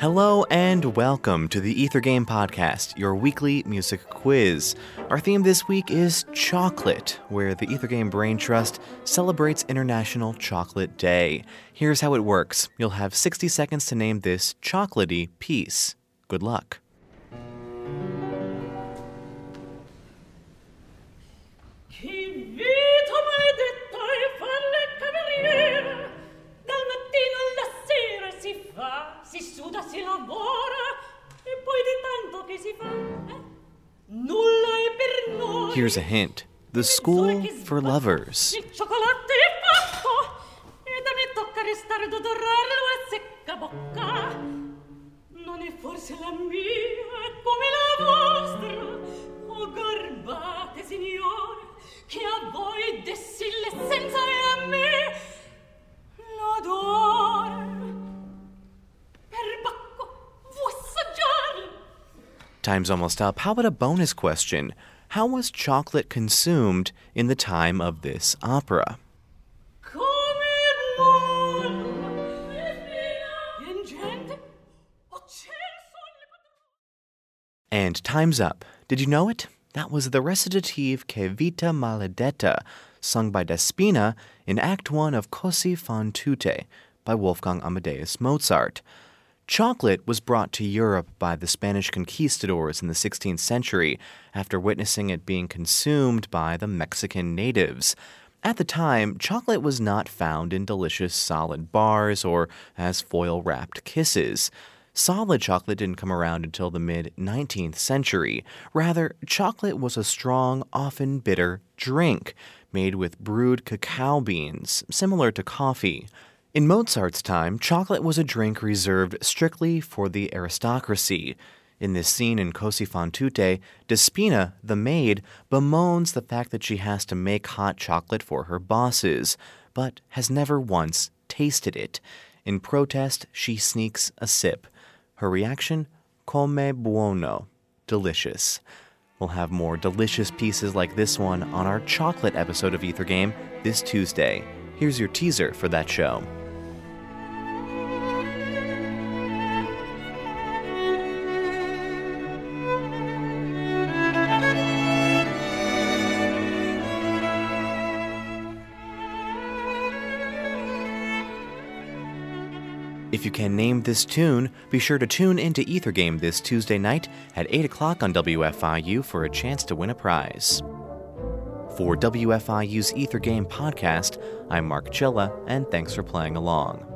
Hello and welcome to the Ether Game Podcast, your weekly music quiz. Our theme this week is chocolate, where the Ether Game Brain Trust celebrates International Chocolate Day. Here's how it works you'll have 60 seconds to name this chocolatey piece. Good luck. A hint The School for Lovers. Time's almost up. How about a bonus question? How was chocolate consumed in the time of this opera? Come buono In gente cielo sono le padrone And time's up. Did you know it? That was the recitative Che Vita Maledetta, sung by Despina in Act 1 of Così fan tutte by Wolfgang Amadeus Mozart. Chocolate was brought to Europe by the Spanish conquistadors in the 16th century after witnessing it being consumed by the Mexican natives. At the time, chocolate was not found in delicious solid bars or as foil wrapped kisses. Solid chocolate didn't come around until the mid 19th century. Rather, chocolate was a strong, often bitter drink made with brewed cacao beans, similar to coffee. In Mozart's time, chocolate was a drink reserved strictly for the aristocracy. In this scene in Così fan tutte, Despina, the maid, bemoans the fact that she has to make hot chocolate for her bosses, but has never once tasted it. In protest, she sneaks a sip. Her reaction? Come buono. Delicious. We'll have more delicious pieces like this one on our chocolate episode of Ether Game this Tuesday. Here's your teaser for that show. If you can name this tune, be sure to tune into Ether Game this Tuesday night at 8 o'clock on WFIU for a chance to win a prize. For WFIU's Ether Game podcast, I'm Mark Chilla, and thanks for playing along.